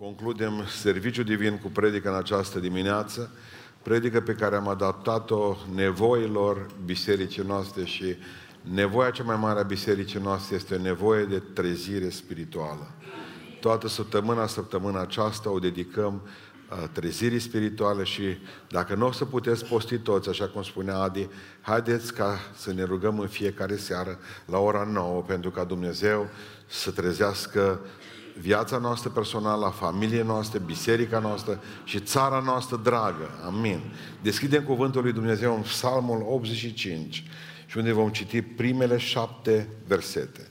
Concludem serviciul divin cu predica în această dimineață, predică pe care am adaptat-o nevoilor bisericii noastre și nevoia cea mai mare a bisericii noastre este o nevoie de trezire spirituală. Toată săptămâna, săptămâna aceasta o dedicăm uh, trezirii spirituale și dacă nu o să puteți posti toți, așa cum spunea Adi, haideți ca să ne rugăm în fiecare seară la ora 9 pentru ca Dumnezeu să trezească viața noastră personală, familia noastră, biserica noastră și țara noastră dragă. Amin. Deschidem cuvântul lui Dumnezeu în Psalmul 85 și unde vom citi primele șapte versete.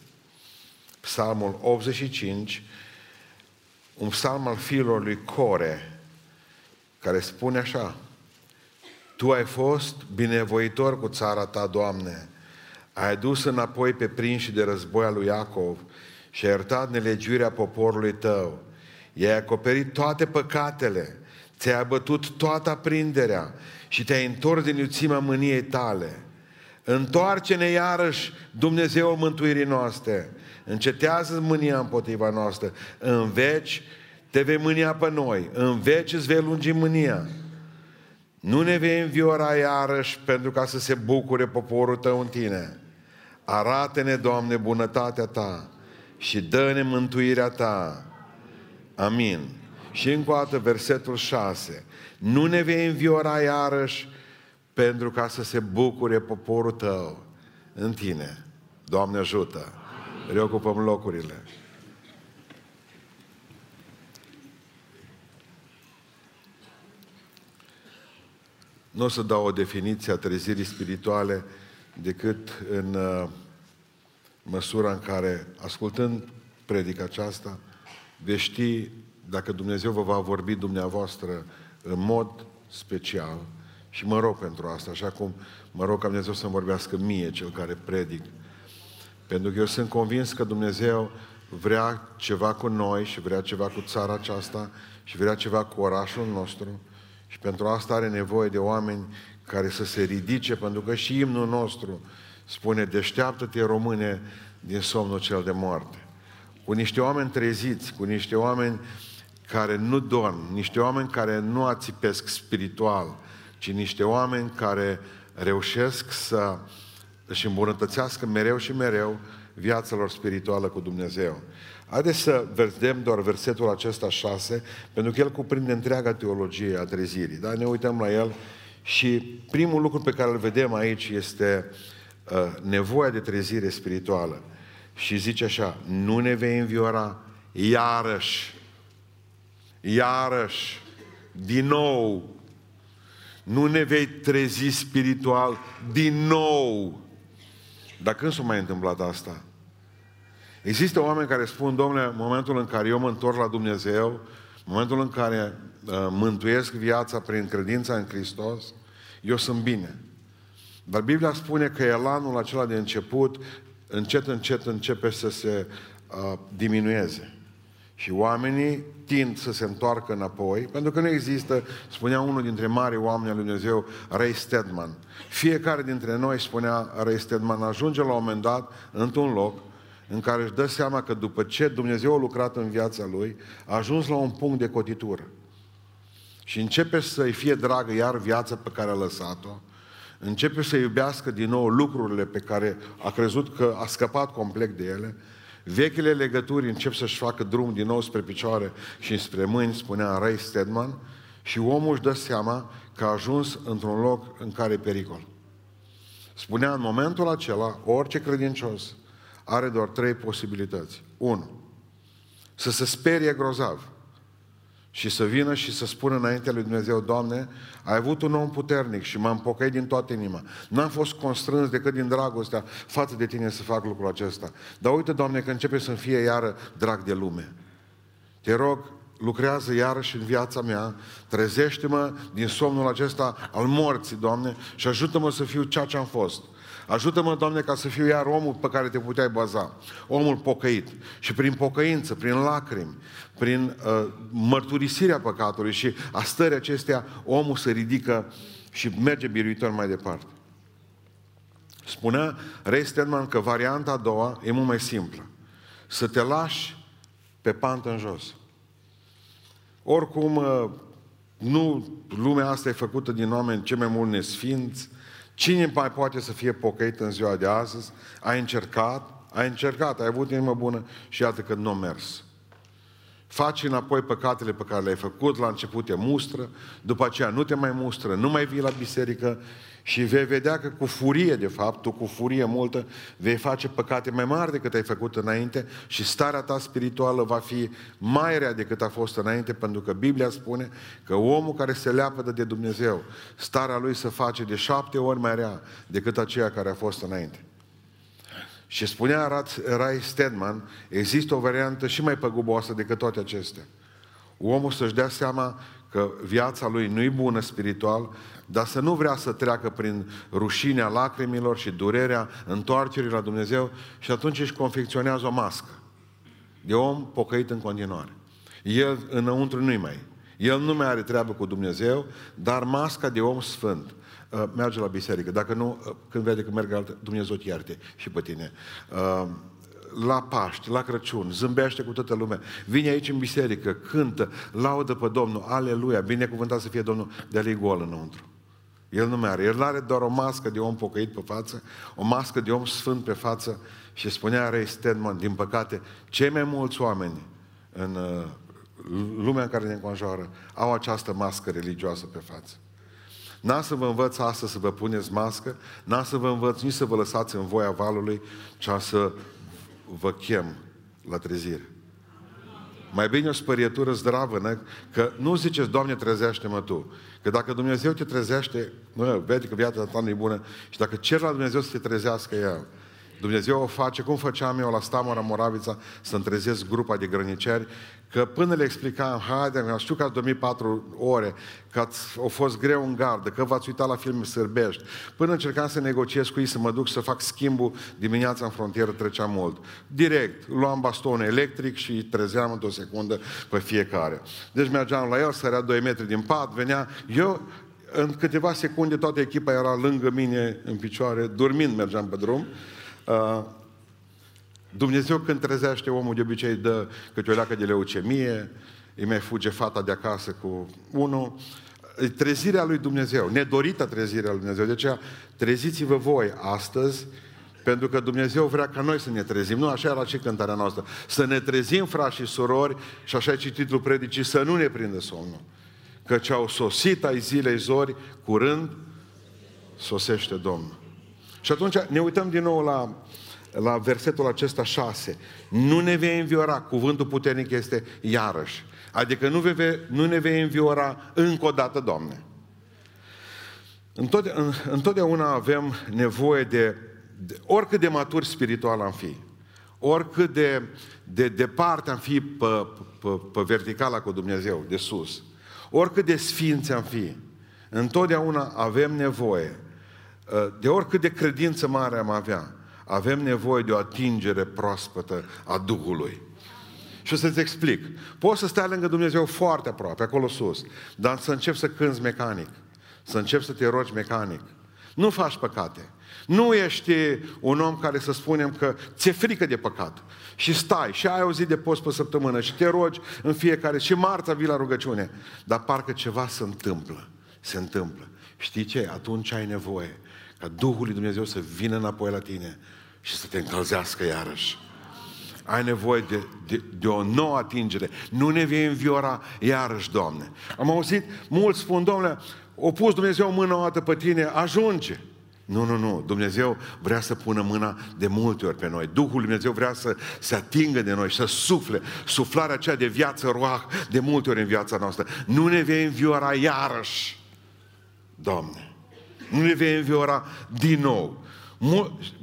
Psalmul 85, un psalm al fiilor lui Core, care spune așa, Tu ai fost binevoitor cu țara ta, Doamne, ai dus înapoi pe prinși de război al lui Iacov, și a iertat nelegiuirea poporului tău. I-ai acoperit toate păcatele, ți-ai abătut toată aprinderea și te-ai întors din iuțimea mâniei tale. Întoarce-ne iarăși Dumnezeul mântuirii noastre. Încetează mânia împotriva noastră. În veci te vei mânia pe noi. În veci îți vei lungi mânia. Nu ne vei înviora iarăși pentru ca să se bucure poporul tău în tine. Arată-ne, Doamne, bunătatea ta și dă-ne mântuirea ta. Amin. Și încă o dată versetul 6. Nu ne vei înviora iarăși pentru ca să se bucure poporul tău în tine. Doamne ajută! Reocupăm locurile. Nu o să dau o definiție a trezirii spirituale decât în uh, măsura în care, ascultând predica aceasta, veți ști dacă Dumnezeu vă va vorbi dumneavoastră în mod special și mă rog pentru asta, așa cum mă rog ca Dumnezeu să-mi vorbească mie, cel care predic. Pentru că eu sunt convins că Dumnezeu vrea ceva cu noi și vrea ceva cu țara aceasta și vrea ceva cu orașul nostru și pentru asta are nevoie de oameni care să se ridice, pentru că și imnul nostru spune, deșteaptă-te române din somnul cel de moarte. Cu niște oameni treziți, cu niște oameni care nu dorm, niște oameni care nu ațipesc spiritual, ci niște oameni care reușesc să își îmbunătățească mereu și mereu viața lor spirituală cu Dumnezeu. Haideți să vedem doar versetul acesta șase, pentru că el cuprinde întreaga teologie a trezirii. Da? Ne uităm la el și primul lucru pe care îl vedem aici este uh, Uh, nevoia de trezire spirituală. Și zice așa, nu ne vei înviora iarăși, iarăși, din nou, nu ne vei trezi spiritual din nou. Dar când s-a mai întâmplat asta? Există oameni care spun, domnule, în momentul în care eu mă întorc la Dumnezeu, în momentul în care uh, mântuiesc viața prin credința în Hristos, eu sunt bine. Dar Biblia spune că elanul acela de început, încet, încet începe să se uh, diminueze. Și oamenii tind să se întoarcă înapoi, pentru că nu există, spunea unul dintre mari oameni al lui Dumnezeu, Ray Stedman. Fiecare dintre noi, spunea Ray Stedman, ajunge la un moment dat într-un loc în care își dă seama că după ce Dumnezeu a lucrat în viața lui, a ajuns la un punct de cotitură. Și începe să-i fie dragă iar viața pe care a lăsat-o, începe să iubească din nou lucrurile pe care a crezut că a scăpat complet de ele, vechile legături încep să-și facă drum din nou spre picioare și spre mâini, spunea Ray Stedman, și omul își dă seama că a ajuns într-un loc în care e pericol. Spunea în momentul acela, orice credincios are doar trei posibilități. Unu, să se sperie grozav și să vină și să spună înaintea lui Dumnezeu, Doamne, ai avut un om puternic și m-am pocăit din toată inima. N-am fost constrâns decât din dragostea față de tine să fac lucrul acesta. Dar uite, Doamne, că începe să-mi fie iară drag de lume. Te rog, lucrează iarăși în viața mea, trezește-mă din somnul acesta al morții, Doamne, și ajută-mă să fiu ceea ce am fost. Ajută-mă, Doamne, ca să fiu iar omul pe care te puteai baza. Omul pocăit. Și prin pocăință, prin lacrimi, prin uh, mărturisirea păcatului și a stării acestea, omul se ridică și merge biruitor mai departe. Spunea Ray Stedman că varianta a doua e mult mai simplă. Să te lași pe pantă în jos. oricum uh, nu, lumea asta e făcută din oameni cei mai mult nesfinți, cine mai poate să fie pocăit în ziua de astăzi? Ai încercat, ai încercat, ai avut inimă bună și iată că nu a mers. Faci înapoi păcatele pe care le-ai făcut, la început te mustră, după aceea nu te mai mustră, nu mai vii la biserică și vei vedea că cu furie, de fapt, tu cu furie multă, vei face păcate mai mari decât ai făcut înainte și starea ta spirituală va fi mai rea decât a fost înainte, pentru că Biblia spune că omul care se leapă de Dumnezeu, starea lui se face de șapte ori mai rea decât aceea care a fost înainte. Și spunea Ray Stedman, există o variantă și mai păguboasă decât toate acestea. Omul să-și dea seama că viața lui nu e bună spiritual, dar să nu vrea să treacă prin rușinea lacrimilor și durerea întoarcerii la Dumnezeu și atunci își confecționează o mască de om pocăit în continuare. El înăuntru nu-i mai. El nu mai are treabă cu Dumnezeu, dar masca de om sfânt uh, merge la biserică. Dacă nu, uh, când vede că merge altă, Dumnezeu te ierte și pe tine. Uh, la Paști, la Crăciun, zâmbește cu toată lumea, vine aici în biserică, cântă, laudă pe Domnul, aleluia, binecuvântat să fie Domnul, de el gol înăuntru. El nu mai are. El nu are doar o mască de om pocăit pe față, o mască de om sfânt pe față și spunea Ray Stedman, din păcate, cei mai mulți oameni în uh, lumea în care ne înconjoară au această mască religioasă pe față. N-a să vă învăț astăzi să vă puneți mască, n-a să vă învăț nici să vă lăsați în voia valului, ci să vă chem la trezire. Mai bine o spărietură zdravă, că nu ziceți, Doamne, trezește-mă Tu. Că dacă Dumnezeu te trezește, mă, vede că viața ta nu e bună și dacă cer la Dumnezeu să te trezească El, Dumnezeu o face, cum făceam eu la Stamora Moravița, să întrezesc grupa de grăniceri Că până le explicam, haide, știu că ați dormit patru ore, că ați, a fost greu în gardă, că v-ați uitat la filme sârbești. Până încercam să negociez cu ei, să mă duc să fac schimbul dimineața în frontieră, trecea mult. Direct, luam bastonul electric și trezeam într-o secundă pe fiecare. Deci mergeam la el, sărea 2 metri din pat, venea, eu în câteva secunde toată echipa era lângă mine în picioare, dormind mergeam pe drum. Uh, Dumnezeu când trezește omul de obicei dă câte o leacă de leucemie, îi mai fuge fata de acasă cu unul. Trezirea lui Dumnezeu, nedorită trezirea lui Dumnezeu. De aceea treziți-vă voi astăzi, pentru că Dumnezeu vrea ca noi să ne trezim. Nu așa era și cântarea noastră. Să ne trezim, frați și surori, și așa e titlul predicii, să nu ne prindă somnul. Căci au sosit ai zilei zori, curând sosește Domnul. Și atunci ne uităm din nou la la versetul acesta 6. Nu ne vei înviora, cuvântul puternic este iarăși. Adică nu, vei, nu ne vei înviora încă o dată, Doamne. Întotdeauna avem nevoie de, de oricât de matur spiritual am fi, oricât de, de departe am fi pe, pe, pe verticala cu Dumnezeu, de sus, oricât de sfinți am fi, întotdeauna avem nevoie, uh, de oricât de credință mare am avea, avem nevoie de o atingere proaspătă a Duhului. Și o să-ți explic. Poți să stai lângă Dumnezeu foarte aproape, acolo sus, dar să începi să cânți mecanic, să începi să te rogi mecanic. Nu faci păcate. Nu ești un om care să spunem că ți-e frică de păcat. Și stai și ai o zi de post pe săptămână și te rogi în fiecare și marța vii la rugăciune. Dar parcă ceva se întâmplă. Se întâmplă. Știi ce? Atunci ai nevoie ca Duhul lui Dumnezeu să vină înapoi la tine și să te încălzească iarăși. Ai nevoie de, de, de o nouă atingere. Nu ne vei înviora iarăși, Doamne. Am auzit, mulți spun, Doamne, o pus Dumnezeu mâna o dată pe tine, ajunge. Nu, nu, nu. Dumnezeu vrea să pună mâna de multe ori pe noi. Duhul Dumnezeu vrea să se atingă de noi, să sufle. Suflarea aceea de viață roah de multe ori în viața noastră. Nu ne vei înviora iarăși, Doamne. Nu ne vei înviora din nou.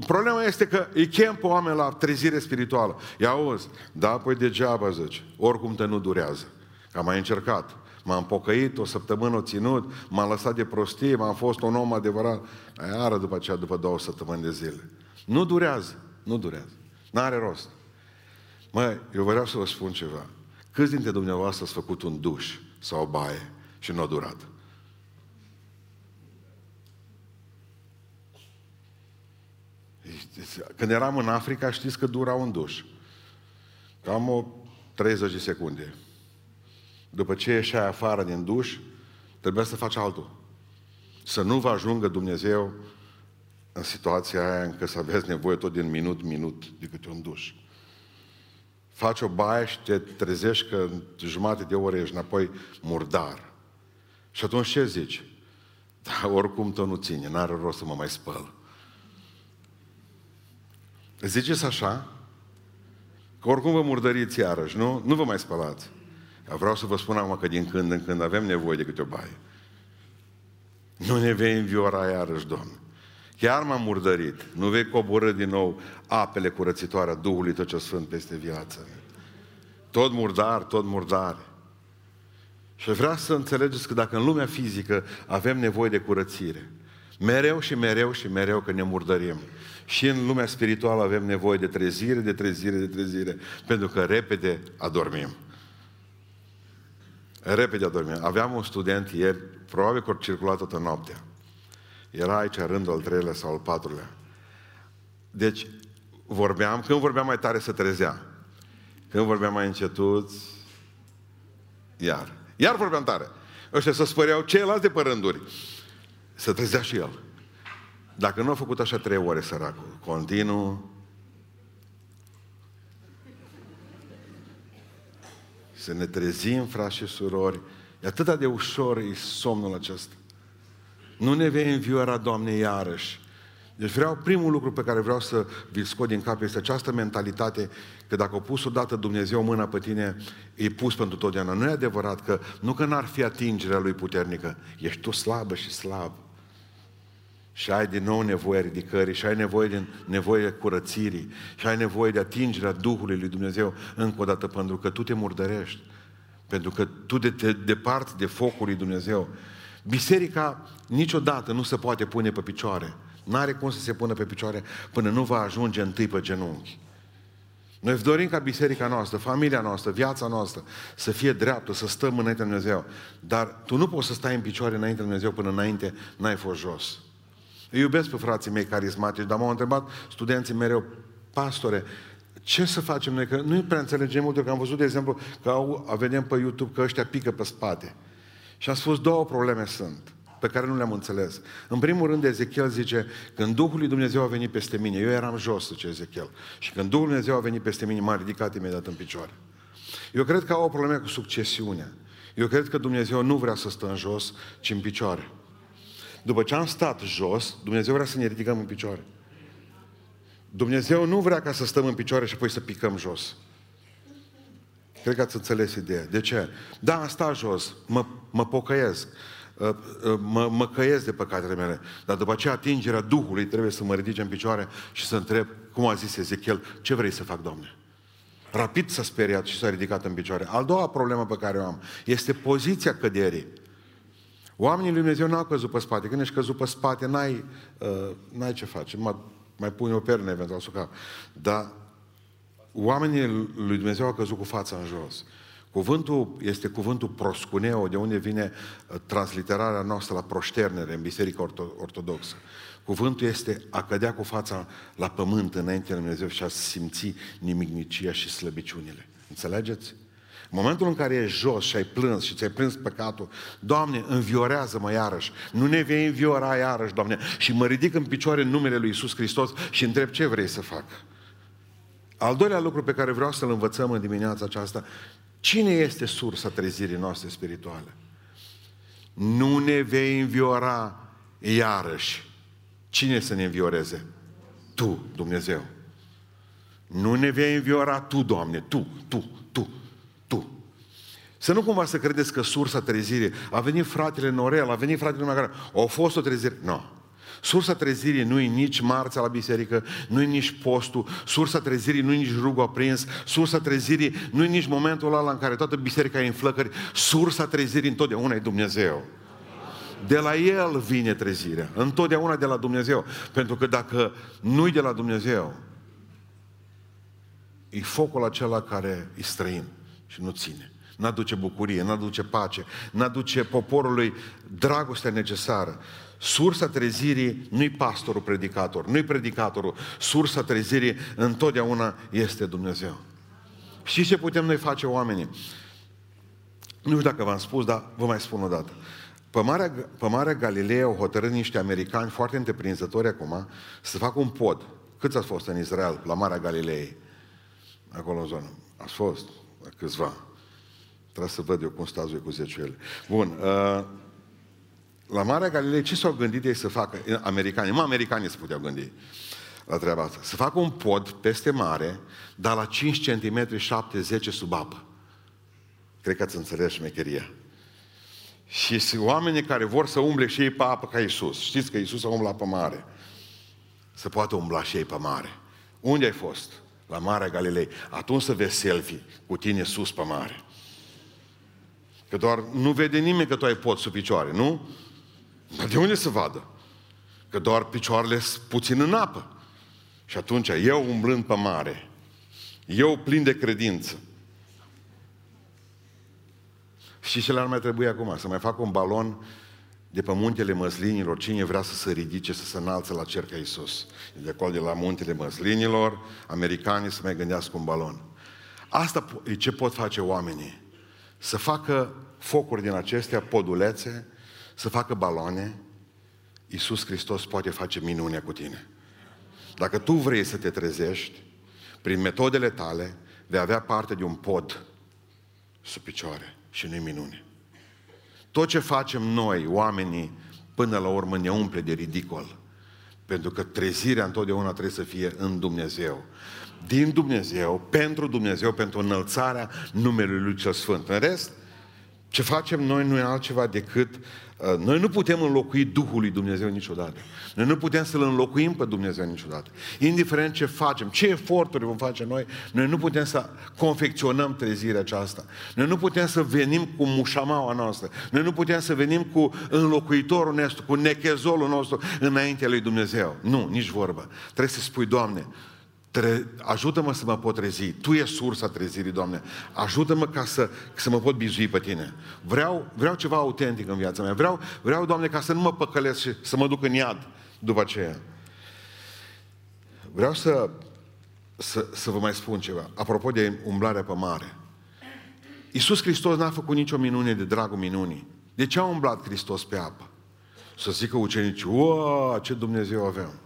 Problema este că îi chem pe oameni la trezire spirituală. Ia auzi, da, păi degeaba, zice, oricum te nu durează. Că am mai încercat. M-am pocăit, o săptămână o ținut, m-am lăsat de prostie, m-am fost un om adevărat. Iară după aceea, după două săptămâni de zile. Nu durează, nu durează. N-are rost. Măi, eu vreau să vă spun ceva. Câți dintre dumneavoastră ați făcut un duș sau o baie și nu a durat? Când eram în Africa, știți că dura un duș. Cam o 30 de secunde. după ce ieșai afară din duș, trebuia să faci altul. Să nu vă ajungă Dumnezeu în situația aia încă să aveți nevoie tot din minut, minut, de câte un duș. Faci o baie și te trezești că în jumate de ore ești înapoi murdar. Și atunci ce zici? Da, oricum tot nu ține, n-are rost să mă mai spăl. Ziceți așa? Că oricum vă murdăriți iarăși, nu? Nu vă mai spălați. Eu vreau să vă spun acum că din când în când avem nevoie de câte o baie. Nu ne vei înviora iarăși, Doamne. Chiar m-am murdărit. Nu vei coborâ din nou apele curățitoare a Duhului tot ce Sfânt peste viață. Tot murdar, tot murdare. Și vreau să înțelegeți că dacă în lumea fizică avem nevoie de curățire, mereu și mereu și mereu că ne murdărim, și în lumea spirituală avem nevoie de trezire, de trezire, de trezire, pentru că repede adormim. Repede adormim. Aveam un student ieri, probabil că a circulat toată noaptea. Era aici rândul al treilea sau al patrulea. Deci, vorbeam, când vorbeam mai tare se trezea. Când vorbeam mai încetut, iar. Iar vorbeam tare. Ăștia să spăreau ceilalți de pe rânduri. Să trezea și el. Dacă nu a făcut așa trei ore, săracul, continuu, să ne trezim, frați și surori, e atât de ușor e somnul acesta. Nu ne vei înviora, Doamne, iarăși. Deci vreau, primul lucru pe care vreau să vi-l scot din cap este această mentalitate că dacă a pus odată Dumnezeu mâna pe tine, e pus pentru totdeauna. Nu e adevărat că, nu că n-ar fi atingerea Lui puternică, ești tu slabă și slab. Și ai din nou nevoie ridicării, și ai nevoie de nevoie curățirii, și ai nevoie de atingerea Duhului lui Dumnezeu încă o dată, pentru că tu te murdărești. Pentru că tu de, te departe de focul lui Dumnezeu. Biserica niciodată nu se poate pune pe picioare. N-are cum să se pună pe picioare până nu va ajunge întâi pe genunchi. Noi dorim ca biserica noastră, familia noastră, viața noastră să fie dreaptă, să stăm înainte de Dumnezeu. Dar tu nu poți să stai în picioare înainte de Dumnezeu până înainte n-ai fost jos. Îi iubesc pe frații mei carismatici, dar m-au întrebat studenții mereu, pastore, ce să facem noi? Că nu prea înțelegem mult, că am văzut, de exemplu, că au, vedem pe YouTube că ăștia pică pe spate. Și am spus, două probleme sunt pe care nu le-am înțeles. În primul rând, Ezechiel zice, când Duhul lui Dumnezeu a venit peste mine, eu eram jos, zice Ezechiel, și când Duhul lui Dumnezeu a venit peste mine, m-a ridicat imediat în picioare. Eu cred că au o problemă cu succesiunea. Eu cred că Dumnezeu nu vrea să stă în jos, ci în picioare. După ce am stat jos, Dumnezeu vrea să ne ridicăm în picioare. Dumnezeu nu vrea ca să stăm în picioare și apoi să picăm jos. Cred că ați înțeles ideea. De ce? Da, am stat jos, mă, mă pocăiesc, uh, uh, mă, mă căiesc de păcatele mele, dar după aceea atingerea Duhului trebuie să mă ridice în picioare și să întreb, cum a zis Ezechiel, ce vrei să fac, Doamne? Rapid s-a speriat și s-a ridicat în picioare. Al doua problemă pe care o am este poziția căderii. Oamenii lui Dumnezeu n-au căzut pe spate. Când ești căzut pe spate, n-ai, uh, n-ai ce face. Mai, mai pune o pernă eventual sub cap. Dar oamenii lui Dumnezeu au căzut cu fața în jos. Cuvântul este cuvântul proscuneo, de unde vine uh, transliterarea noastră la proșternere în Biserica Ortodoxă. Cuvântul este a cădea cu fața la pământ înainte de Dumnezeu și a simți nimicnicia și slăbiciunile. Înțelegeți? În momentul în care ești jos și ai plâns și ți-ai plâns păcatul, Doamne, înviorează-mă iarăși. Nu ne vei înviora iarăși, Doamne. Și mă ridic în picioare în numele Lui Isus Hristos și întreb ce vrei să fac. Al doilea lucru pe care vreau să-l învățăm în dimineața aceasta, cine este sursa trezirii noastre spirituale? Nu ne vei înviora iarăși. Cine să ne învioreze? Tu, Dumnezeu. Nu ne vei înviora Tu, Doamne, Tu, Tu, Tu. Să nu cumva să credeți că sursa trezirii, a venit fratele Norel, a venit fratele care a fost o trezire. Nu. No. Sursa trezirii nu e nici marța la biserică, nu e nici postul, sursa trezirii nu e nici rugul aprins, sursa trezirii nu e nici momentul ăla în care toată biserica e în flăcări, sursa trezirii întotdeauna e Dumnezeu. De la El vine trezirea, întotdeauna de la Dumnezeu. Pentru că dacă nu-i de la Dumnezeu, e focul acela care e străin și nu ține n-aduce bucurie, n-aduce pace, n-aduce poporului dragostea necesară. Sursa trezirii nu-i pastorul predicator, nu-i predicatorul. Sursa trezirii întotdeauna este Dumnezeu. Și ce putem noi face oamenii? Nu știu dacă v-am spus, dar vă mai spun o dată. Pe Marea, pe Marea Galilei au hotărât niște americani foarte întreprinzători acum să facă un pod. Câți ați fost în Israel, la Marea Galilei? Acolo în zonă. Ați fost? Câțiva. Trebuie să văd eu cum stați voi cu zeciuiele. Bun. Uh, la Marea Galilei ce s-au gândit ei să facă? Americanii, mă, americanii se puteau gândi la treaba asta. Să facă un pod peste mare, dar la 5 cm 7-10 sub apă. Cred că ați înțeles șmecheria. Și sunt oamenii care vor să umble și ei pe apă ca Iisus. Știți că Iisus a umblat pe mare. Să poată umbla și ei pe mare. Unde ai fost? La Marea Galilei. Atunci să vezi selfie cu tine sus pe mare. Că doar nu vede nimeni că tu ai pot sub picioare, nu? Dar de unde să vadă? Că doar picioarele sunt puțin în apă. Și atunci eu umblând pe mare, eu plin de credință, și ce le-ar mai trebui acum? Să mai fac un balon de pe muntele măslinilor, cine vrea să se ridice, să se înalțe la cer ca Iisus. De acolo, de la muntele măslinilor, americanii să mai gândească un balon. Asta e ce pot face oamenii. Să facă focuri din acestea, podulețe, să facă baloane. Iisus Hristos poate face minunea cu tine. Dacă tu vrei să te trezești, prin metodele tale, vei avea parte de un pod sub picioare și nu-i minune. Tot ce facem noi, oamenii, până la urmă ne umple de ridicol. Pentru că trezirea întotdeauna trebuie să fie în Dumnezeu. Din Dumnezeu, pentru Dumnezeu, pentru înălțarea numelui Lui Cel Sfânt. În rest, ce facem noi nu e altceva decât Uh, noi nu putem înlocui Duhul lui Dumnezeu niciodată. Noi nu putem să-L înlocuim pe Dumnezeu niciodată. Indiferent ce facem, ce eforturi vom face noi, noi nu putem să confecționăm trezirea aceasta. Noi nu putem să venim cu mușamaua noastră. Noi nu putem să venim cu înlocuitorul nostru, cu nechezolul nostru înaintea lui Dumnezeu. Nu, nici vorbă. Trebuie să spui, Doamne, Tre- ajută-mă să mă pot trezi. Tu e sursa trezirii, Doamne. Ajută-mă ca să, să mă pot bizui pe Tine. Vreau, vreau ceva autentic în viața mea. Vreau, vreau, Doamne, ca să nu mă păcălesc și să mă duc în iad după aceea. Vreau să, să, să vă mai spun ceva. Apropo de umblarea pe mare. Iisus Hristos n-a făcut nicio minune de dragul minunii. De ce a umblat Hristos pe apă? Să zică ucenicii, uă, ce Dumnezeu avem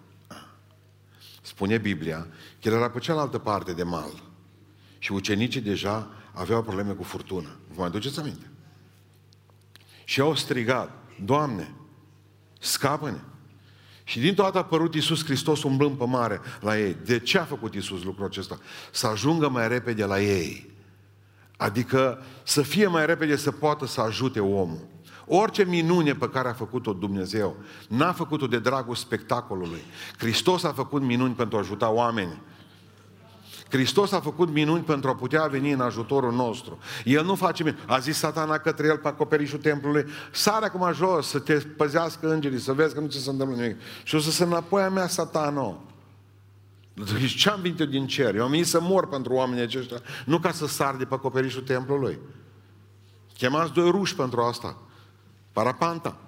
spune Biblia, că el era pe cealaltă parte de mal. Și ucenicii deja aveau probleme cu furtună. Vă mai duceți aminte? Și au strigat, Doamne, scapă-ne! Și din toată a apărut Iisus Hristos umblând pe mare la ei. De ce a făcut Iisus lucrul acesta? Să ajungă mai repede la ei. Adică să fie mai repede să poată să ajute omul. Orice minune pe care a făcut-o Dumnezeu, n-a făcut-o de dragul spectacolului. Hristos a făcut minuni pentru a ajuta oameni. Hristos a făcut minuni pentru a putea veni în ajutorul nostru. El nu face minuni. A zis satana către el pe acoperișul templului, sare acum jos să te păzească îngerii, să vezi că nu ți se întâmplă nimic. Și o să se înapoi a mea satano. Deci ce am venit eu din cer? Eu am venit să mor pentru oamenii aceștia, nu ca să sar de pe acoperișul templului. Chemați doi ruși pentru asta. para a planta.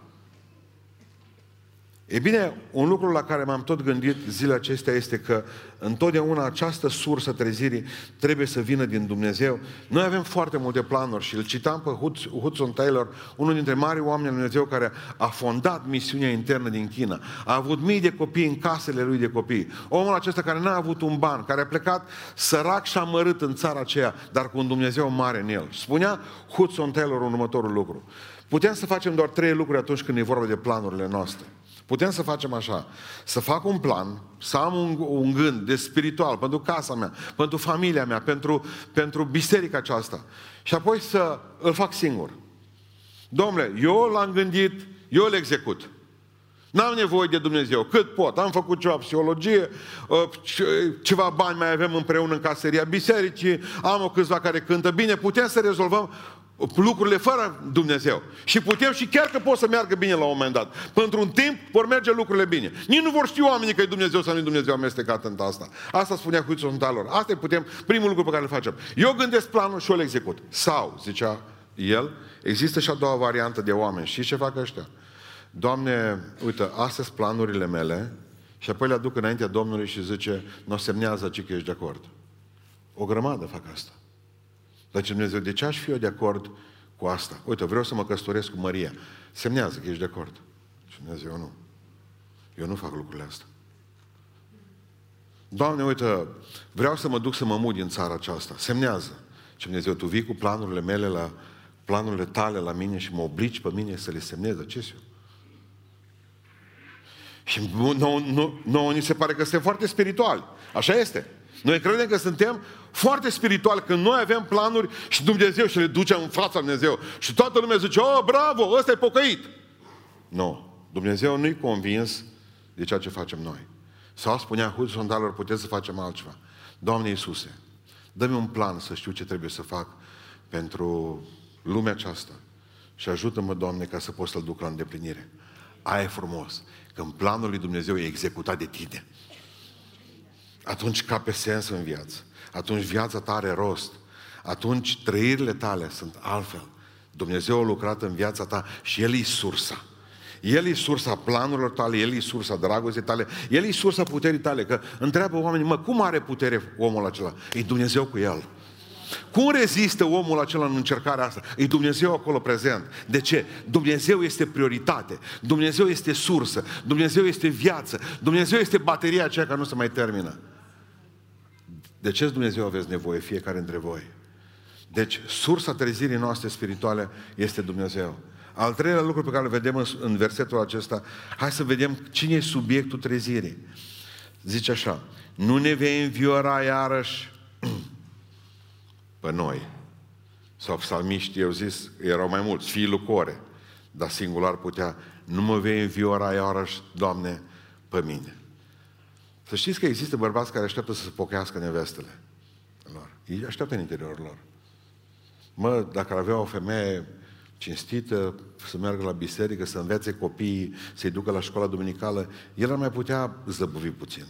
E bine, un lucru la care m-am tot gândit zilele acestea este că întotdeauna această sursă trezirii trebuie să vină din Dumnezeu. Noi avem foarte multe planuri și îl citam pe Hudson Taylor, unul dintre mari oameni al Dumnezeu care a fondat misiunea internă din China. A avut mii de copii în casele lui de copii. Omul acesta care n-a avut un ban, care a plecat sărac și amărât în țara aceea, dar cu un Dumnezeu mare în el. Spunea Hudson Taylor următorul lucru. Putem să facem doar trei lucruri atunci când e vorba de planurile noastre. Putem să facem așa, să fac un plan, să am un, un gând de spiritual pentru casa mea, pentru familia mea, pentru, pentru biserica aceasta și apoi să îl fac singur. Domnule, eu l-am gândit, eu îl execut. N-am nevoie de Dumnezeu. Cât pot? Am făcut ceva psihologie, ă, ceva bani mai avem împreună în caseria bisericii, am o câțiva care cântă bine, putem să rezolvăm lucrurile fără Dumnezeu. Și putem și chiar că pot să meargă bine la un moment dat. Pentru un timp vor merge lucrurile bine. Nici nu vor ști oamenii că e Dumnezeu sau nu e Dumnezeu amestecat în asta. Asta spunea Hudson Taylor. Asta e putem, primul lucru pe care îl facem. Eu gândesc planul și eu îl execut. Sau, zicea el, există și a doua variantă de oameni. Și ce fac ăștia? Doamne, uite, astea sunt planurile mele și apoi le aduc înaintea Domnului și zice, nu semnează ce că ești de acord. O grămadă fac asta. Dar Dumnezeu, de ce aș fi eu de acord cu asta. Uite, vreau să mă căsătoresc cu Maria. Semnează că ești de acord. Și Dumnezeu nu. Eu nu fac lucrurile astea. Doamne, uite, vreau să mă duc să mă mut din țara aceasta. Semnează. Și Dumnezeu, Tu vii cu planurile mele la planurile tale la mine și mă obligi pe mine să le semnez. Ce eu? Și nouă, nu, nouă ni se pare că suntem foarte spirituali. Așa este. Noi credem că suntem foarte spirituali, că noi avem planuri și Dumnezeu și le ducem în fața Dumnezeu. Și toată lumea zice, oh, bravo, ăsta e pocăit. Nu. Dumnezeu nu-i convins de ceea ce facem noi. Sau spunea Hudson Taylor, puteți să facem altceva. Doamne Iisuse, dă-mi un plan să știu ce trebuie să fac pentru lumea aceasta. Și ajută-mă, Doamne, ca să pot să-l duc la îndeplinire. Aia e frumos. Când planul lui Dumnezeu e executat de tine. Atunci cape sens în viață. Atunci viața ta are rost. Atunci trăirile tale sunt altfel. Dumnezeu a lucrat în viața ta și El e sursa. El e sursa planurilor tale, El e sursa dragostei tale, El e sursa puterii tale. Că întreabă oamenii, mă, cum are putere omul acela? E Dumnezeu cu el. Cum rezistă omul acela în încercarea asta? E Dumnezeu acolo prezent. De ce? Dumnezeu este prioritate. Dumnezeu este sursă. Dumnezeu este viață. Dumnezeu este bateria aceea care nu se mai termină. De ce Dumnezeu aveți nevoie fiecare dintre voi? Deci, sursa trezirii noastre spirituale este Dumnezeu. Al treilea lucru pe care îl vedem în, în versetul acesta, hai să vedem cine e subiectul trezirii. Zice așa, nu ne vei înviora iarăși pe noi. Sau psalmiștii au zis, erau mai mulți, fiii lui Core, dar singular putea, nu mă vei înviora iarăși, Doamne, pe mine. Să știți că există bărbați care așteaptă să se pochească nevestele lor. Ei așteaptă în interiorul lor. Mă, dacă ar avea o femeie cinstită, să meargă la biserică, să învețe copiii, să-i ducă la școala duminicală, el ar mai putea zăbuvi puțin.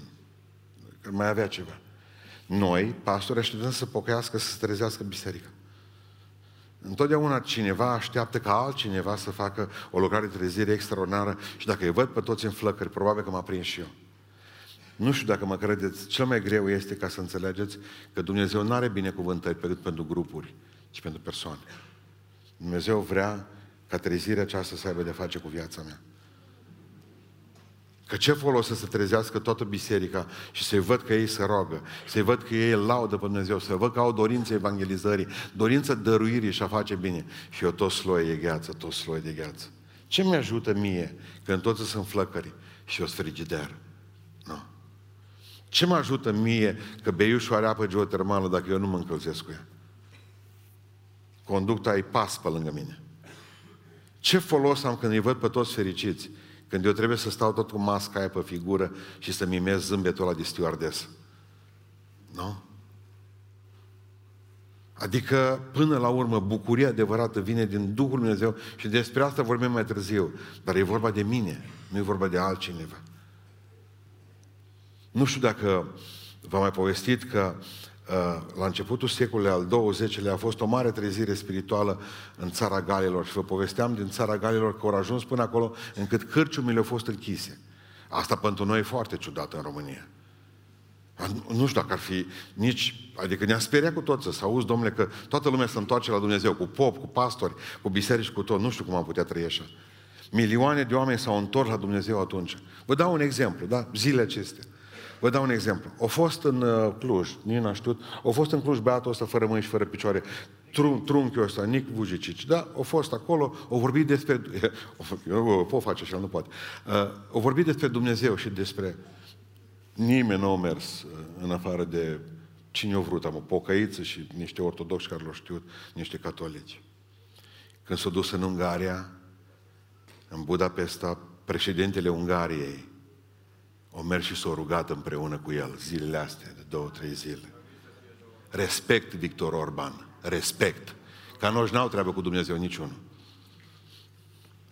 Că mai avea ceva. Noi, pastori, așteptăm să pocăiască, să se trezească biserica. Întotdeauna cineva așteaptă ca altcineva să facă o lucrare de trezire extraordinară și dacă îi văd pe toți în flăcări, probabil că m-a prins și eu. Nu știu dacă mă credeți, cel mai greu este ca să înțelegeți că Dumnezeu nu are binecuvântări pe pentru grupuri, ci pentru persoane. Dumnezeu vrea ca trezirea aceasta să aibă de face cu viața mea. Că ce folos să se trezească toată biserica și să-i văd că ei se roagă, să-i văd că ei laudă pe Dumnezeu, să văd că au dorință evangelizării, dorință dăruirii și a face bine. Și eu tot sloi de gheață, tot sloi de gheață. Ce mi ajută mie când toți sunt flăcări și eu sunt frigider? Nu. Ce mă ajută mie că beiușul are apă geotermală dacă eu nu mă încălzesc cu ea? Conducta e pas pe lângă mine. Ce folos am când îi văd pe toți fericiți? Când eu trebuie să stau tot cu masca aia pe figură și să mimez zâmbetul ăla de stewardess. Nu? Adică, până la urmă, bucuria adevărată vine din Duhul Dumnezeu și despre asta vorbim mai târziu. Dar e vorba de mine, nu e vorba de altcineva. Nu știu dacă v-am mai povestit că uh, la începutul secolului al XX-lea a fost o mare trezire spirituală în țara Galilor și vă povesteam din țara Galilor că au ajuns până acolo încât cârciumile au fost închise. Asta pentru noi e foarte ciudat în România. Nu știu dacă ar fi nici... Adică ne-a speriat cu toți să auzi, domnule, că toată lumea se întoarce la Dumnezeu, cu pop, cu pastori, cu biserici, cu tot. Nu știu cum am putea trăi așa. Milioane de oameni s-au întors la Dumnezeu atunci. Vă dau un exemplu, da? Zilele acestea. Vă dau un exemplu. O fost în uh, Cluj, nici n-a știut, o fost în Cluj băiatul ăsta fără mâini și fără picioare, trun, trunchiul ăsta, Nic Vujicici, da? O fost acolo, o vorbit despre, eu pot face așa, nu poate, uh, o vorbit despre Dumnezeu și despre nimeni nu a mers uh, în afară de cine a vrut, am o pocăiță și niște ortodoxi care l-au știut, niște catolici. Când s-a dus în Ungaria, în Budapesta, președintele Ungariei o mers și s-o rugat împreună cu el zilele astea, de două, trei zile. Respect Victor Orban, respect. Ca noi n-au treabă cu Dumnezeu niciunul.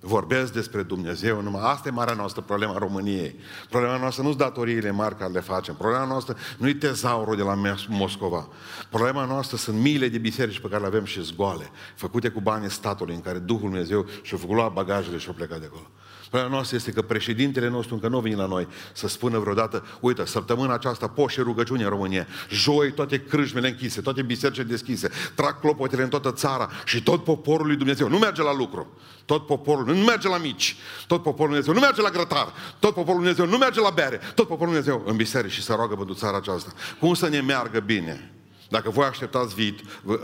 Vorbesc despre Dumnezeu, numai asta e marea noastră problema a României. Problema noastră nu sunt datoriile mari care le facem. Problema noastră nu e tezaurul de la Moscova. Problema noastră sunt miile de biserici pe care le avem și zgoale, făcute cu banii statului, în care Duhul Dumnezeu și-a făcut lua bagajele și-a plecat de acolo. Problema noastră este că președintele nostru încă nu vine la noi să spună vreodată, uite, săptămâna aceasta poșe rugăciune în România, joi toate crâșmele închise, toate bisericile deschise, trag clopotele în toată țara și tot poporul lui Dumnezeu nu merge la lucru. Tot poporul nu merge la mici, tot poporul Dumnezeu nu merge la grătar, tot poporul Dumnezeu nu merge la bere, tot poporul Dumnezeu în biserică și să roagă pentru țara aceasta. Cum să ne meargă bine? Dacă voi așteptați vit uh,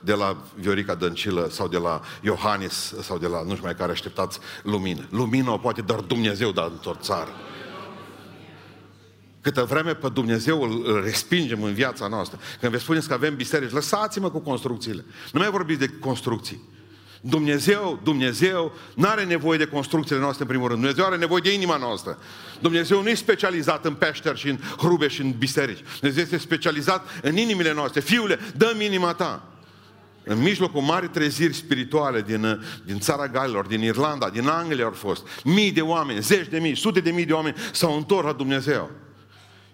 de la Viorica Dăncilă sau de la Iohannis sau de la nu știu mai care așteptați lumină. Lumină o poate doar Dumnezeu dar într-o țară. Câtă vreme pe Dumnezeu îl respingem în viața noastră. Când vă spuneți că avem biserici, lăsați-mă cu construcțiile. Nu mai vorbiți de construcții. Dumnezeu, Dumnezeu nu are nevoie de construcțiile noastre în primul rând. Dumnezeu are nevoie de inima noastră. Dumnezeu nu e specializat în peșteri și în hrube și în biserici. Dumnezeu este specializat în inimile noastre. Fiule, dă-mi inima ta. În mijlocul mari treziri spirituale din, din țara Galilor, din Irlanda, din Anglia au fost. Mii de oameni, zeci de mii, sute de mii de oameni s-au întors la Dumnezeu.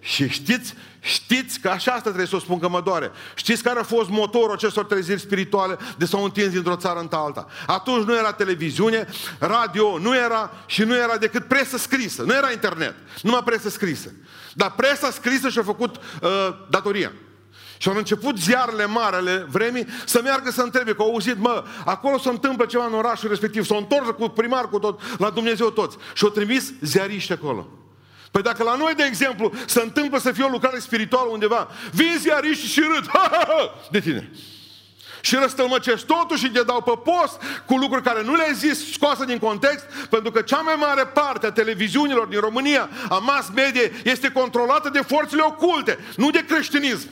Și știți, știți că așa asta trebuie să o spun că mă doare. Știți care a fost motorul acestor treziri spirituale de s-au întins dintr-o țară în alta? Atunci nu era televiziune, radio, nu era și nu era decât presă scrisă. Nu era internet, numai presă scrisă. Dar presa scrisă și-a făcut uh, datoria. Și au început ziarele mari ale vremii să meargă să întrebe, că au auzit, mă, acolo se întâmplă ceva în orașul respectiv, s-au întors cu primar, cu tot, la Dumnezeu toți. Și au trimis ziariști acolo. Păi dacă la noi, de exemplu, se întâmplă să fie o lucrare spirituală undeva, vin ziariști și râd ha, ha, ha, de tine. Și răstălmăcesc totul și te dau pe post cu lucruri care nu le-ai zis scoasă din context, pentru că cea mai mare parte a televiziunilor din România, a mass media, este controlată de forțele oculte, nu de creștinism.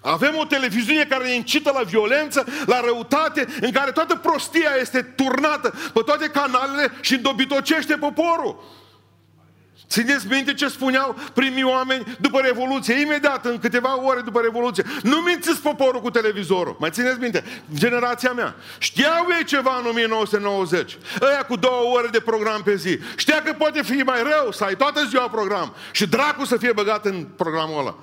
Avem o televiziune care ne incită la violență, la răutate, în care toată prostia este turnată pe toate canalele și îndobitocește poporul. Țineți minte ce spuneau primii oameni după Revoluție, imediat, în câteva ore după Revoluție. Nu mințiți poporul cu televizorul. Mai țineți minte? Generația mea. Știau ei ceva în 1990. Ăia cu două ore de program pe zi. Știa că poate fi mai rău să ai toată ziua program și dracu să fie băgat în programul ăla.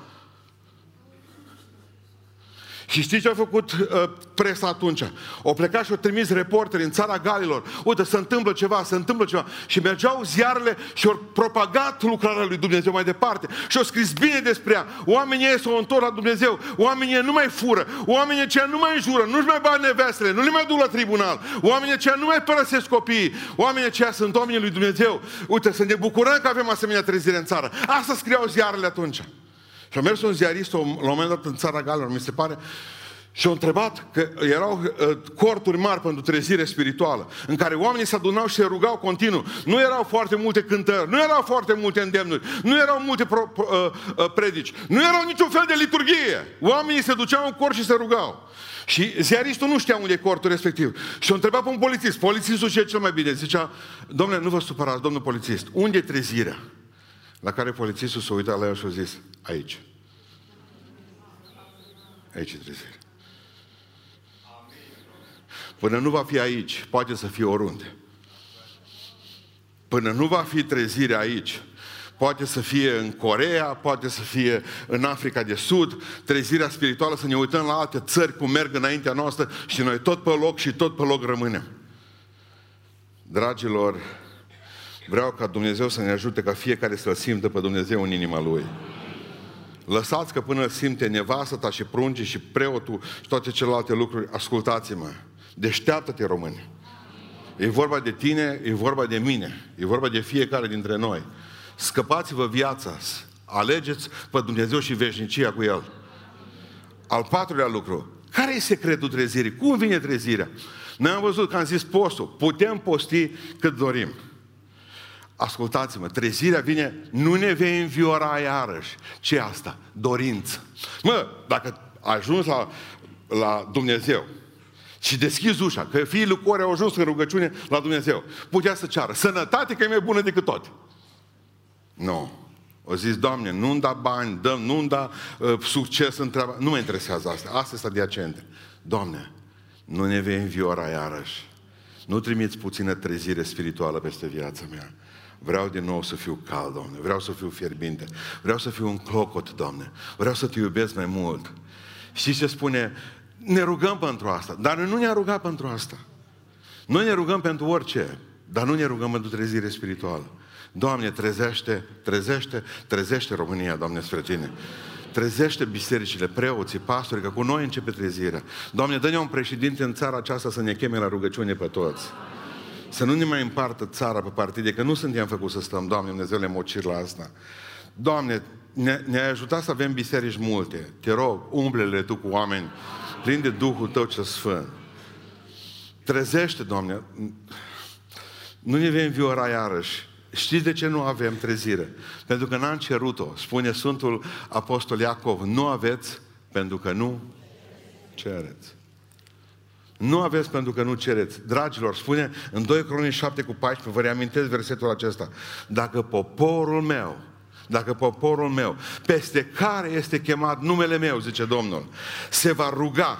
Și știți ce a făcut uh, presa atunci? O plecat și au trimis reporteri în țara Galilor. Uite, se întâmplă ceva, se întâmplă ceva. Și mergeau ziarele și au propagat lucrarea lui Dumnezeu mai departe. Și au scris bine despre ea. Oamenii ei s-au întors la Dumnezeu. Oamenii nu mai fură. Oamenii aceia nu mai jură. Nu-și mai bani nevestele. Nu le mai duc la tribunal. Oamenii aceia nu mai părăsesc copiii. Oamenii aceia sunt oamenii lui Dumnezeu. Uite, să ne bucurăm că avem asemenea trezire în țară. Asta scriau ziarele atunci. Și a mers un ziarist la un moment dat în țara Galilor, mi se pare, și au întrebat că erau uh, corturi mari pentru trezire spirituală, în care oamenii se adunau și se rugau continuu. Nu erau foarte multe cântări, nu erau foarte multe îndemnuri, nu erau multe pro, uh, uh, predici, nu erau niciun fel de liturghie. Oamenii se duceau în cort și se rugau. Și ziaristul nu știa unde e cortul respectiv. Și a întrebat pe un polițist. Polițistul ce cel mai bine. Zicea, domnule, nu vă supărați, domnul polițist, unde e trezirea? La care polițistul s-a uitat la el și a zis, aici. Aici e trezirea. Până nu va fi aici, poate să fie oriunde. Până nu va fi trezire aici, poate să fie în Corea, poate să fie în Africa de Sud, trezirea spirituală, să ne uităm la alte țări cum merg înaintea noastră și noi tot pe loc și tot pe loc rămânem. Dragilor, Vreau ca Dumnezeu să ne ajute ca fiecare să-L simtă pe Dumnezeu în inima Lui. Lăsați că până simte nevastă ta și prunci și preotul și toate celelalte lucruri, ascultați-mă. Deșteaptă-te, români. E vorba de tine, e vorba de mine, e vorba de fiecare dintre noi. Scăpați-vă viața, alegeți pe Dumnezeu și veșnicia cu El. Al patrulea lucru, care e secretul trezirii? Cum vine trezirea? Noi am văzut că am zis postul, putem posti cât dorim. Ascultați-mă, trezirea vine, nu ne vei înviora iarăși. ce asta? Dorință. Mă, dacă ajungi la, la Dumnezeu și deschizi ușa, că fiii lui Core au ajuns în rugăciune la Dumnezeu, putea să ceară sănătate că e mai bună decât toate. Nu. O zis, Doamne, nu-mi da bani, dăm, nu-mi da uh, succes în treaba. Nu mă interesează asta. Asta este adiacente. Doamne, nu ne vei înviora iarăși. Nu trimiți puțină trezire spirituală peste viața mea. Vreau din nou să fiu cald, Doamne. Vreau să fiu fierbinte. Vreau să fiu un clocot, Doamne. Vreau să te iubesc mai mult. Și ce spune? Ne rugăm pentru asta. Dar nu ne-a rugat pentru asta. Noi ne rugăm pentru orice, dar nu ne rugăm pentru trezire spirituală. Doamne, trezește, trezește, trezește România, Doamne, spre Tine. Trezește bisericile, preoții, pastorii, că cu noi începe trezirea. Doamne, dă-ne un președinte în țara aceasta să ne cheme la rugăciune pe toți. Să nu ne mai împartă țara pe partide, că nu suntem făcuți să stăm, Doamne, Dumnezeu le mocir la asta. Doamne, ne, ne-ai ajutat să avem biserici multe. Te rog, umblele Tu cu oameni, plin de Duhul Tău ce Sfânt. Trezește, Doamne, nu ne vei înviora iarăși. Știți de ce nu avem trezire? Pentru că n-am cerut-o. Spune Sfântul Apostol Iacov, nu aveți pentru că nu cereți. Nu aveți pentru că nu cereți. Dragilor, spune în 2 Cronici 7 cu 14, vă reamintesc versetul acesta. Dacă poporul meu, dacă poporul meu, peste care este chemat numele meu, zice Domnul, se va ruga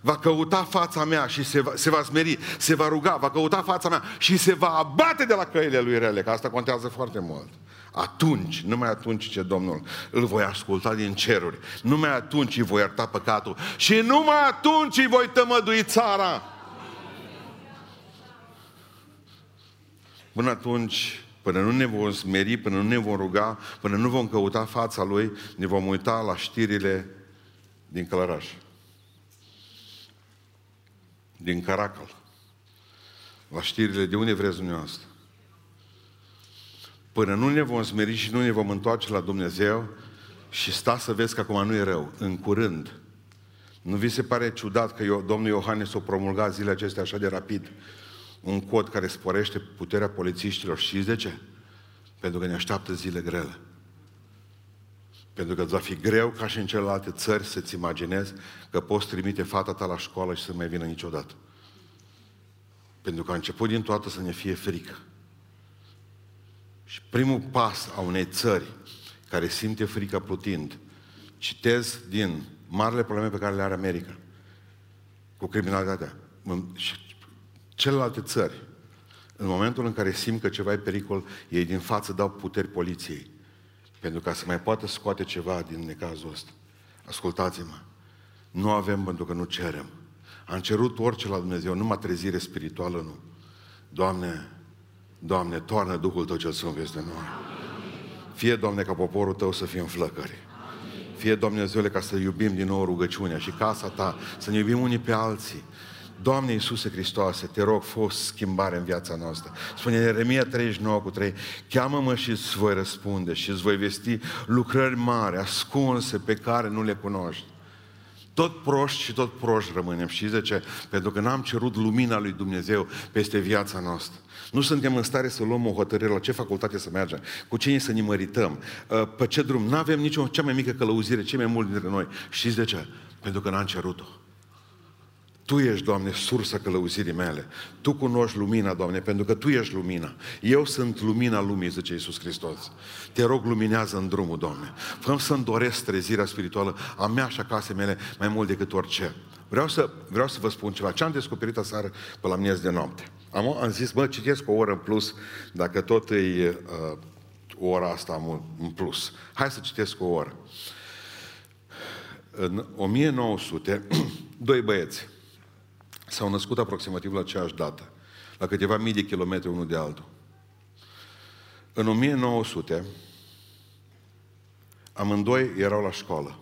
va căuta fața mea și se va, se va smeri, se va ruga, va căuta fața mea și se va abate de la căile lui rele, că asta contează foarte mult. Atunci, numai atunci ce Domnul îl voi asculta din ceruri, numai atunci îi voi ierta păcatul și numai atunci îi voi tămădui țara. Până atunci, până nu ne vom smeri, până nu ne vom ruga, până nu vom căuta fața Lui, ne vom uita la știrile din Călăraș din Caracal, la știrile de unde vreți dumneavoastră. Până nu ne vom smeri și nu ne vom întoarce la Dumnezeu și sta să vezi că acum nu e rău, în curând. Nu vi se pare ciudat că eu, domnul Iohannes o promulga zilele acestea așa de rapid un cod care sporește puterea polițiștilor. Și de ce? Pentru că ne așteaptă zile grele. Pentru că îți va fi greu, ca și în celelalte țări, să-ți imaginezi că poți trimite fata ta la școală și să mai vină niciodată. Pentru că a început din toată să ne fie frică. Și primul pas a unei țări care simte frica plutind, citez din marile probleme pe care le are America cu criminalitatea. Și celelalte țări, în momentul în care simt că ceva e pericol, ei din față dau puteri poliției pentru ca să mai poată scoate ceva din necazul ăsta. Ascultați-mă. Nu avem pentru că nu cerem. Am cerut orice la Dumnezeu, numai trezire spirituală nu. Doamne, Doamne, toarnă Duhul Tău cel Sfânt peste noi. Fie, Doamne, ca poporul Tău să fie în flăcări. Fie, Dumnezeule, ca să iubim din nou rugăciunea și casa Ta, să ne iubim unii pe alții, Doamne Iisuse Hristoase, te rog, fost schimbare în viața noastră. Spune Ieremia 39 cu 3, cheamă-mă și îți voi răspunde și îți voi vesti lucrări mari, ascunse, pe care nu le cunoști. Tot proști și tot proști rămânem. Și de ce? Pentru că n-am cerut lumina lui Dumnezeu peste viața noastră. Nu suntem în stare să luăm o hotărâre la ce facultate să mergem, cu cine să ne mărităm, uh, pe ce drum. Nu avem nicio cea mai mică călăuzire, cei mai mulți dintre noi. Știți de ce? Pentru că n-am cerut-o. Tu ești, Doamne, sursa călăuzirii mele. Tu cunoști lumina, Doamne, pentru că Tu ești lumina. Eu sunt lumina lumii, zice Iisus Hristos. Te rog, luminează în drumul, Doamne. fă să-mi doresc trezirea spirituală a mea și a casei mele mai mult decât orice. Vreau să, vreau să vă spun ceva. Ce am descoperit aseară pe la miez de noapte? Am, am zis, mă, citesc o oră în plus, dacă tot e uh, ora asta în plus. Hai să citesc o oră. În 1900, doi băieți, s-au născut aproximativ la aceeași dată, la câteva mii de kilometri unul de altul. În 1900, amândoi erau la școală.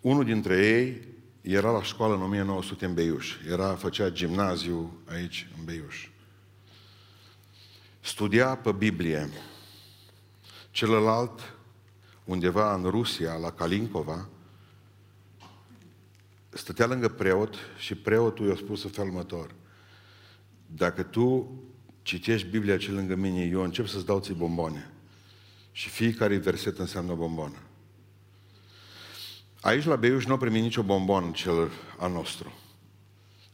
Unul dintre ei era la școală în 1900 în Beiuș. Era, făcea gimnaziu aici, în Beiuș. Studia pe Biblie. Celălalt, undeva în Rusia, la Kalinkova, stătea lângă preot și preotul i-a spus în felul următor. Dacă tu citești Biblia ce lângă mine, eu încep să-ți dau ții bomboane. Și fiecare verset înseamnă bombonă. Aici la Beiuș nu a primit nicio bombonă cel al nostru.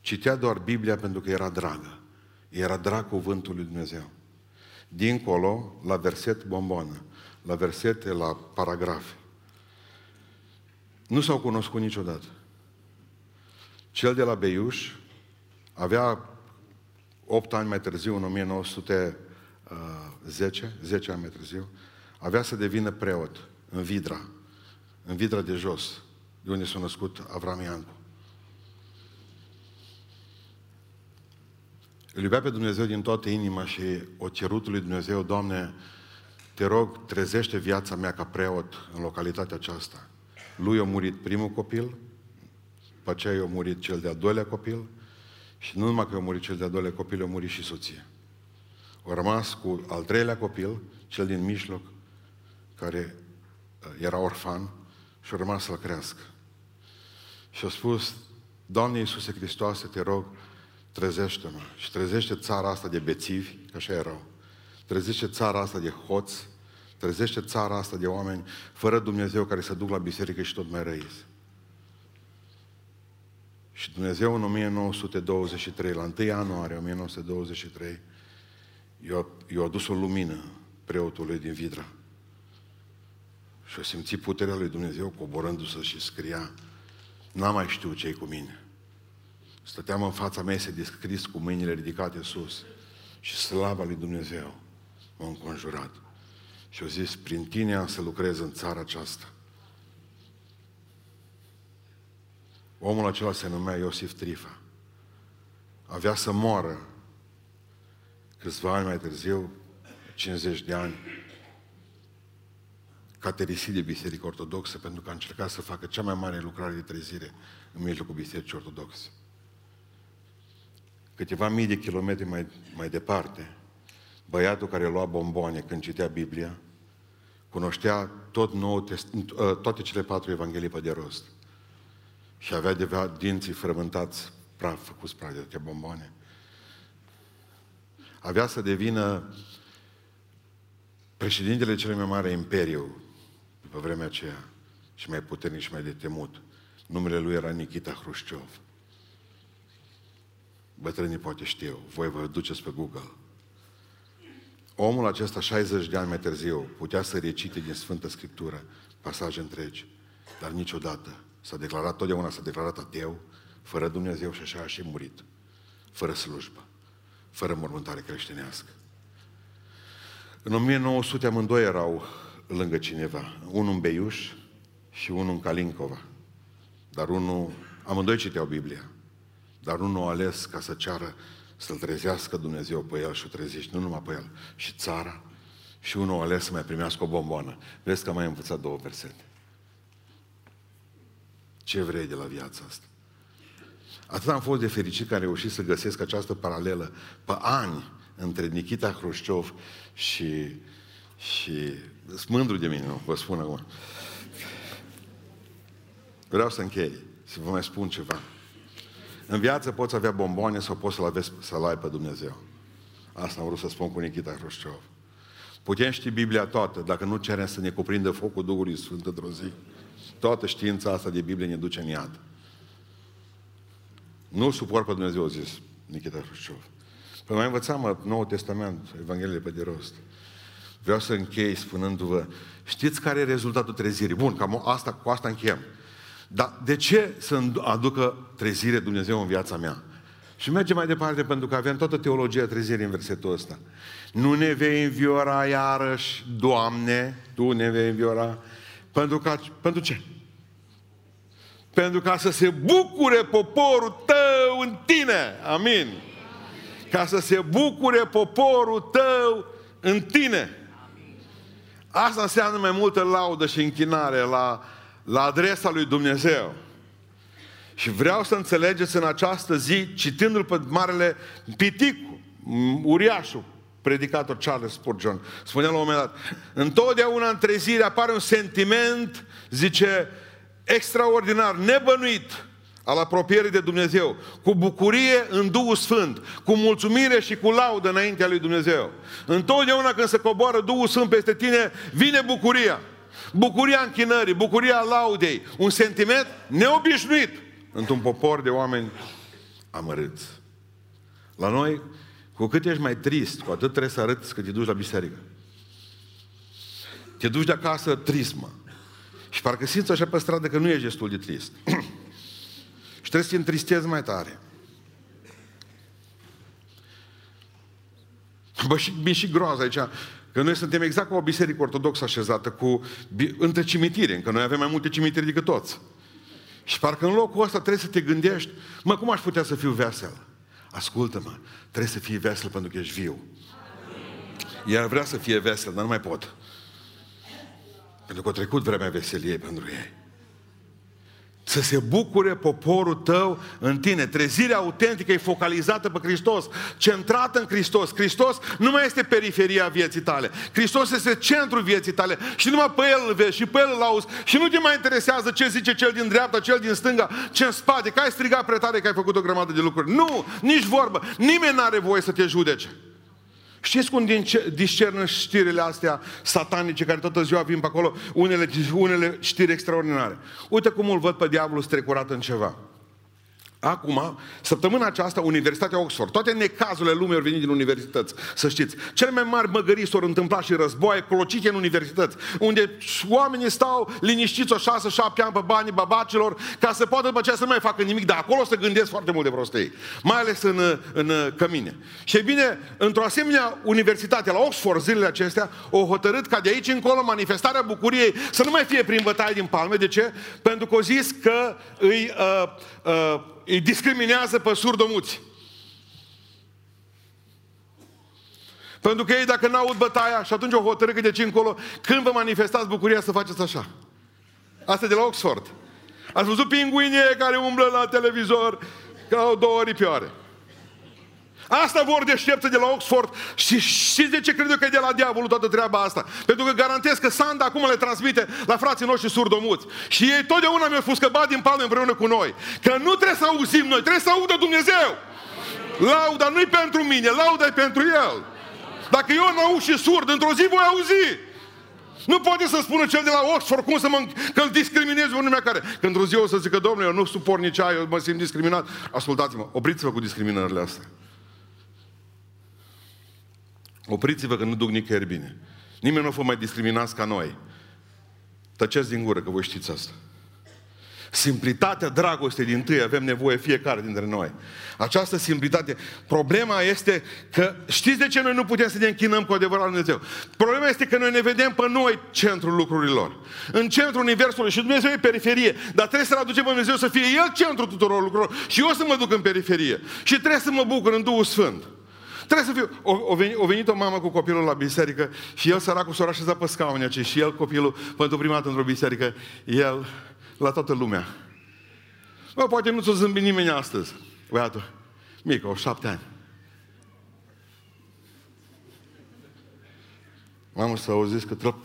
Citea doar Biblia pentru că era dragă. Era drag cuvântul lui Dumnezeu. Dincolo, la verset bombonă, la versete, la paragrafe. Nu s-au cunoscut niciodată. Cel de la Beiuș avea 8 ani mai târziu, în 1910, 10 ani mai târziu, avea să devină preot în Vidra, în Vidra de jos, de unde s-a născut Avram Iancu. Îl iubea pe Dumnezeu din toată inima și o cerut lui Dumnezeu, Doamne, te rog, trezește viața mea ca preot în localitatea aceasta. Lui a murit primul copil, după aceea a murit cel de-al doilea copil și nu numai că a murit cel de-al doilea copil, a murit și soția. A rămas cu al treilea copil, cel din mijloc, care uh, era orfan și a rămas să-l crească. Și a spus, Doamne Iisuse Hristoase, te rog, trezește-mă și trezește țara asta de bețivi, că așa erau. Trezește țara asta de hoți, trezește țara asta de oameni fără Dumnezeu care se duc la biserică și tot mai răiți. Și Dumnezeu în 1923, la 1 ianuarie 1923, i-a, i-a adus o lumină preotului din Vidra. Și a simțit puterea lui Dumnezeu coborându-se și scria, n-am mai știut ce cu mine. Stăteam în fața mesei descris cu mâinile ridicate sus și slava lui Dumnezeu m-a înconjurat. Și au zis, prin tine am să lucrez în țara aceasta. Omul acela se numea Iosif Trifa. Avea să moară câțiva ani mai târziu, 50 de ani, caterisit de Biserică Ortodoxă pentru că a încercat să facă cea mai mare lucrare de trezire în mijlocul Bisericii Ortodoxe. Câteva mii de kilometri mai, mai departe, băiatul care lua bomboane când citea Biblia, cunoștea tot nou, ă, toate cele patru evanghelii pe de rost. Și avea de dinții frământați, praf, făcuți praf de toate bomboane. Avea să devină președintele cel mai mare imperiu după vremea aceea și mai puternic și mai de temut. Numele lui era Nikita Hrușciov. Bătrânii poate știu, voi vă duceți pe Google. Omul acesta, 60 de ani mai târziu, putea să recite din Sfântă Scriptură pasaje întregi, dar niciodată s-a declarat, totdeauna s-a declarat ateu, fără Dumnezeu și așa a și murit, fără slujbă, fără mormântare creștinească. În 1900 amândoi erau lângă cineva, unul în Beiuș și unul în Kalinkova, dar unul, amândoi citeau Biblia, dar unul a ales ca să ceară să-L trezească Dumnezeu pe el și o trezești, nu numai pe el, și țara. Și unul a ales să mai primească o bomboană. Vezi că am mai învățat două versete. Ce vrei de la viața asta? Atât am fost de fericit că am reușit să găsesc această paralelă pe ani între Nikita Hrușciov și, și smândru de mine, nu, vă spun acum. Vreau să închei, să vă mai spun ceva. În viață poți avea bomboane sau poți să-L, aveți, să-L ai pe Dumnezeu. Asta am vrut să spun cu Nikita Hrușciov. Putem ști Biblia toată, dacă nu cerem să ne cuprindă focul Duhului Sfânt într-o zi. Toată știința asta de Biblie ne duce în iad. Nu suport pe Dumnezeu, a zis Nikita Hrușciov. Păi mai învățam Noul Testament, Evanghelie pe de rost. Vreau să închei spunându-vă, știți care e rezultatul trezirii? Bun, cam asta, cu asta încheiem. Dar de ce să aducă trezire Dumnezeu în viața mea? Și mergem mai departe pentru că avem toată teologia trezirii în versetul ăsta. Nu ne vei înviora iarăși, Doamne, Tu ne vei înviora. Pentru, că, pentru ce? Pentru ca să se bucure poporul tău în tine. Amin. Ca să se bucure poporul tău în tine. Asta înseamnă mai multă laudă și închinare la la adresa lui Dumnezeu. Și vreau să înțelegeți în această zi, citindu-l pe Marele Piticu, uriașul, predicator Charles Spurgeon, spunea la un moment dat, întotdeauna în trezire apare un sentiment, zice, extraordinar, nebănuit, al apropierii de Dumnezeu, cu bucurie în Duhul Sfânt, cu mulțumire și cu laudă înaintea lui Dumnezeu. Întotdeauna când se coboară Duhul Sfânt peste tine, vine bucuria bucuria închinării, bucuria laudei, un sentiment neobișnuit într-un popor de oameni amărâți. La noi, cu cât ești mai trist, cu atât trebuie să arăți că te duci la biserică. Te duci de acasă trist, mă. Și parcă simți așa pe stradă că nu ești destul de trist. Și trebuie să te întristezi mai tare. Bă, și, mi și groază aici, că noi suntem exact ca o biserică ortodoxă așezată cu, între cimitire, încă noi avem mai multe cimitiri decât toți. Și parcă în locul ăsta trebuie să te gândești, mă, cum aș putea să fiu vesel? Ascultă-mă, trebuie să fii vesel pentru că ești viu. Iar vrea să fie vesel, dar nu mai pot. Pentru că a trecut vremea veseliei pentru ei să se bucure poporul tău în tine. Trezirea autentică e focalizată pe Hristos, centrată în Hristos. Hristos nu mai este periferia vieții tale. Hristos este centrul vieții tale și numai pe El îl vezi și pe El îl auzi și nu te mai interesează ce zice cel din dreapta, cel din stânga, ce în spate, că ai strigat pretare că ai făcut o grămadă de lucruri. Nu, nici vorbă. Nimeni nu are voie să te judece. Știți cum discernă știrile astea satanice care toată ziua vin pe acolo, unele, unele știri extraordinare. Uite cum îl văd pe diavolul strecurat în ceva. Acum, săptămâna aceasta, Universitatea Oxford, toate necazurile lumii au venit din universități, să știți. Cele mai mari măgării s-au întâmplat și războaie clocite în universități, unde oamenii stau liniștiți o șase, șapte ani pe banii babacilor, ca să poată după aceea să nu mai facă nimic, dar acolo să gândesc foarte mult de prostei, mai ales în, în cămine. Și e bine, într-o asemenea universitate, la Oxford, zilele acestea, o hotărât ca de aici încolo manifestarea bucuriei să nu mai fie prin bătaie din palme. De ce? Pentru că au zis că îi uh, uh, îi discriminează pe surdomuți. Pentru că ei dacă n-aud bătaia și atunci o hotărâ că de ce încolo, când vă manifestați bucuria să faceți așa. Asta e de la Oxford. Ați văzut pinguinii care umblă la televizor ca au două ripioare. Asta vor deșteptă de la Oxford și știți de ce cred eu că e de la diavolul toată treaba asta? Pentru că garantez că Sanda acum le transmite la frații noștri surdomuți. Și ei totdeauna mi-au spus că bat din palme împreună cu noi. Că nu trebuie să auzim noi, trebuie să audă Dumnezeu. Lauda nu-i pentru mine, lauda e pentru El. Dacă eu nu aud și surd, într-o zi voi auzi. Nu poate să spună cel de la Oxford cum să mă, că îl discriminez pe lumea care. Când într-o zi o să zică, domnule, eu nu suport nici aia, eu mă simt discriminat. Ascultați-mă, opriți-vă cu discriminările astea. Opriți-vă că nu duc nicăieri bine. Nimeni nu vă mai discriminați ca noi. Tăceți din gură, că voi știți asta. Simplitatea dragostei din tâi avem nevoie fiecare dintre noi. Această simplitate. Problema este că știți de ce noi nu putem să ne închinăm cu adevărat la Dumnezeu? Problema este că noi ne vedem pe noi centrul lucrurilor. În centrul Universului și Dumnezeu e periferie. Dar trebuie să-L aducem pe Dumnezeu să fie El centrul tuturor lucrurilor. Și eu să mă duc în periferie. Și trebuie să mă bucur în Duhul Sfânt. Trebuie să fiu... O, o, venit, o venit o mamă cu copilul la biserică și el săracul s-a așezat pe scaune aceea și el, copilul, pentru prima dată într-o biserică, el, la toată lumea. Bă, poate nu ți-o zâmbi nimeni astăzi. Băiatul, mică, o șapte ani. Mamă, să auziți că trebuie...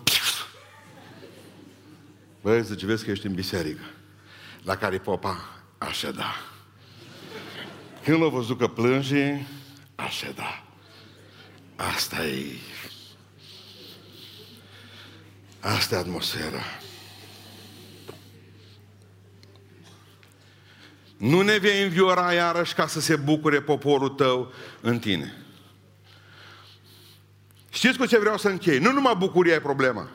Băi, zice, vezi că ești în biserică. La care popa, așa da. Când l-a văzut că plânge, Așa da. Asta e... Asta e atmosfera. Nu ne vei înviora iarăși ca să se bucure poporul tău în tine. Știți cu ce vreau să închei? Nu numai bucuria e problema.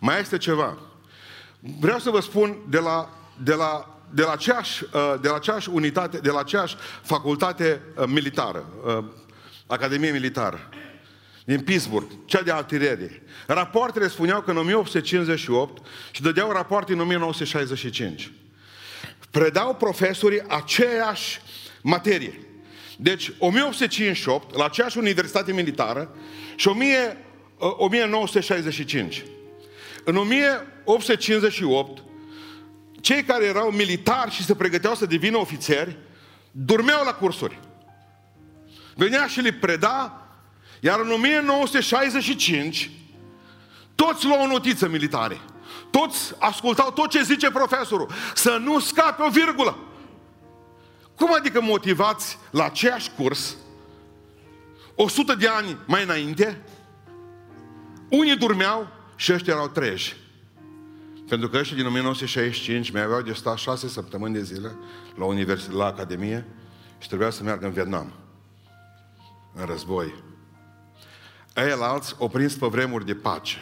Mai este ceva. Vreau să vă spun de la, de la de la aceeași, uh, de la aceeași unitate, de la aceeași facultate uh, militară, uh, Academie Militară, din Pittsburgh, cea de artilerie. Rapoartele spuneau că în 1858 și dădeau rapoarte în 1965. Predau profesorii aceeași materie. Deci, 1858, la aceeași universitate militară și 1965. În 1858, cei care erau militari și se pregăteau să devină ofițeri, dormeau la cursuri. Venea și le preda, iar în 1965, toți luau o notiță militare. Toți ascultau tot ce zice profesorul. Să nu scape o virgulă. Cum adică motivați la aceeași curs, 100 de ani mai înainte, unii dormeau și ăștia erau treji. Pentru că ăștia din 1965 mai aveau de stat șase săptămâni de zile la, univers- la Academie și trebuia să meargă în Vietnam. În război. Ei alți o prins pe vremuri de pace.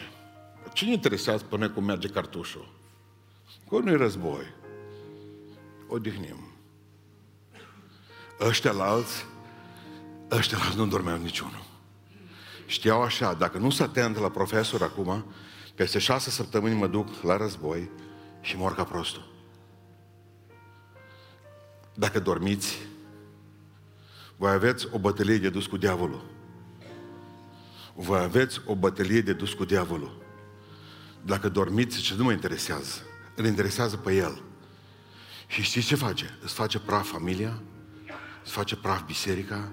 Cine interesează pe noi cum merge cartușul? Că nu-i război. Odihnim. Ăștia la alți, ăștia la alți nu dormeau niciunul. Știau așa, dacă nu sunt atent la profesor acum, peste șase săptămâni mă duc la război și mor ca prostul. Dacă dormiți, voi aveți o bătălie de dus cu diavolul. Voi aveți o bătălie de dus cu diavolul. Dacă dormiți, ce nu mă interesează. Îl interesează pe el. Și știți ce face? Îți face praf familia, îți face praf biserica,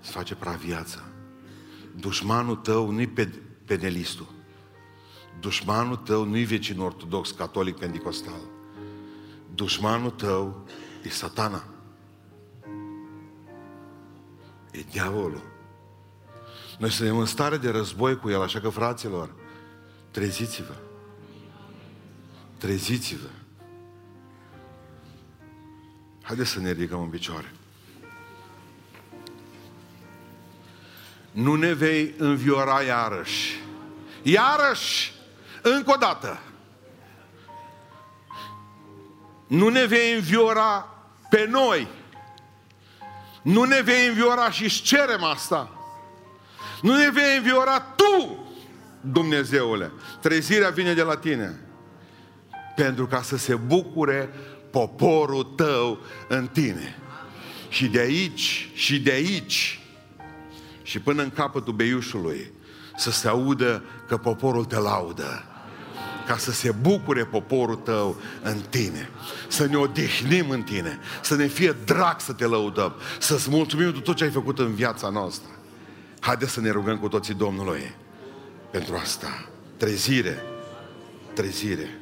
îți face praf viața. Dușmanul tău nu-i penelistul. Dușmanul tău nu-i vecinul ortodox, catolic, pentecostal. Dușmanul tău e satana. E diavolul. Noi suntem în stare de război cu el, așa că, fraților, treziți-vă. Treziți-vă. Haideți să ne ridicăm în picioare. Nu ne vei înviora iarăși. Iarăși, încă o dată. Nu ne vei înviora pe noi. Nu ne vei înviora și îți cerem asta. Nu ne vei înviora tu, Dumnezeule. Trezirea vine de la tine. Pentru ca să se bucure poporul tău în tine. Și de aici, și de aici, și până în capătul beiușului, să se audă că poporul te laudă. Ca să se bucure poporul tău în tine. Să ne odihnim în tine. Să ne fie drag să te lăudăm. Să-ți mulțumim de tot ce ai făcut în viața noastră. Haideți să ne rugăm cu toții Domnului pentru asta. Trezire. Trezire. Amin.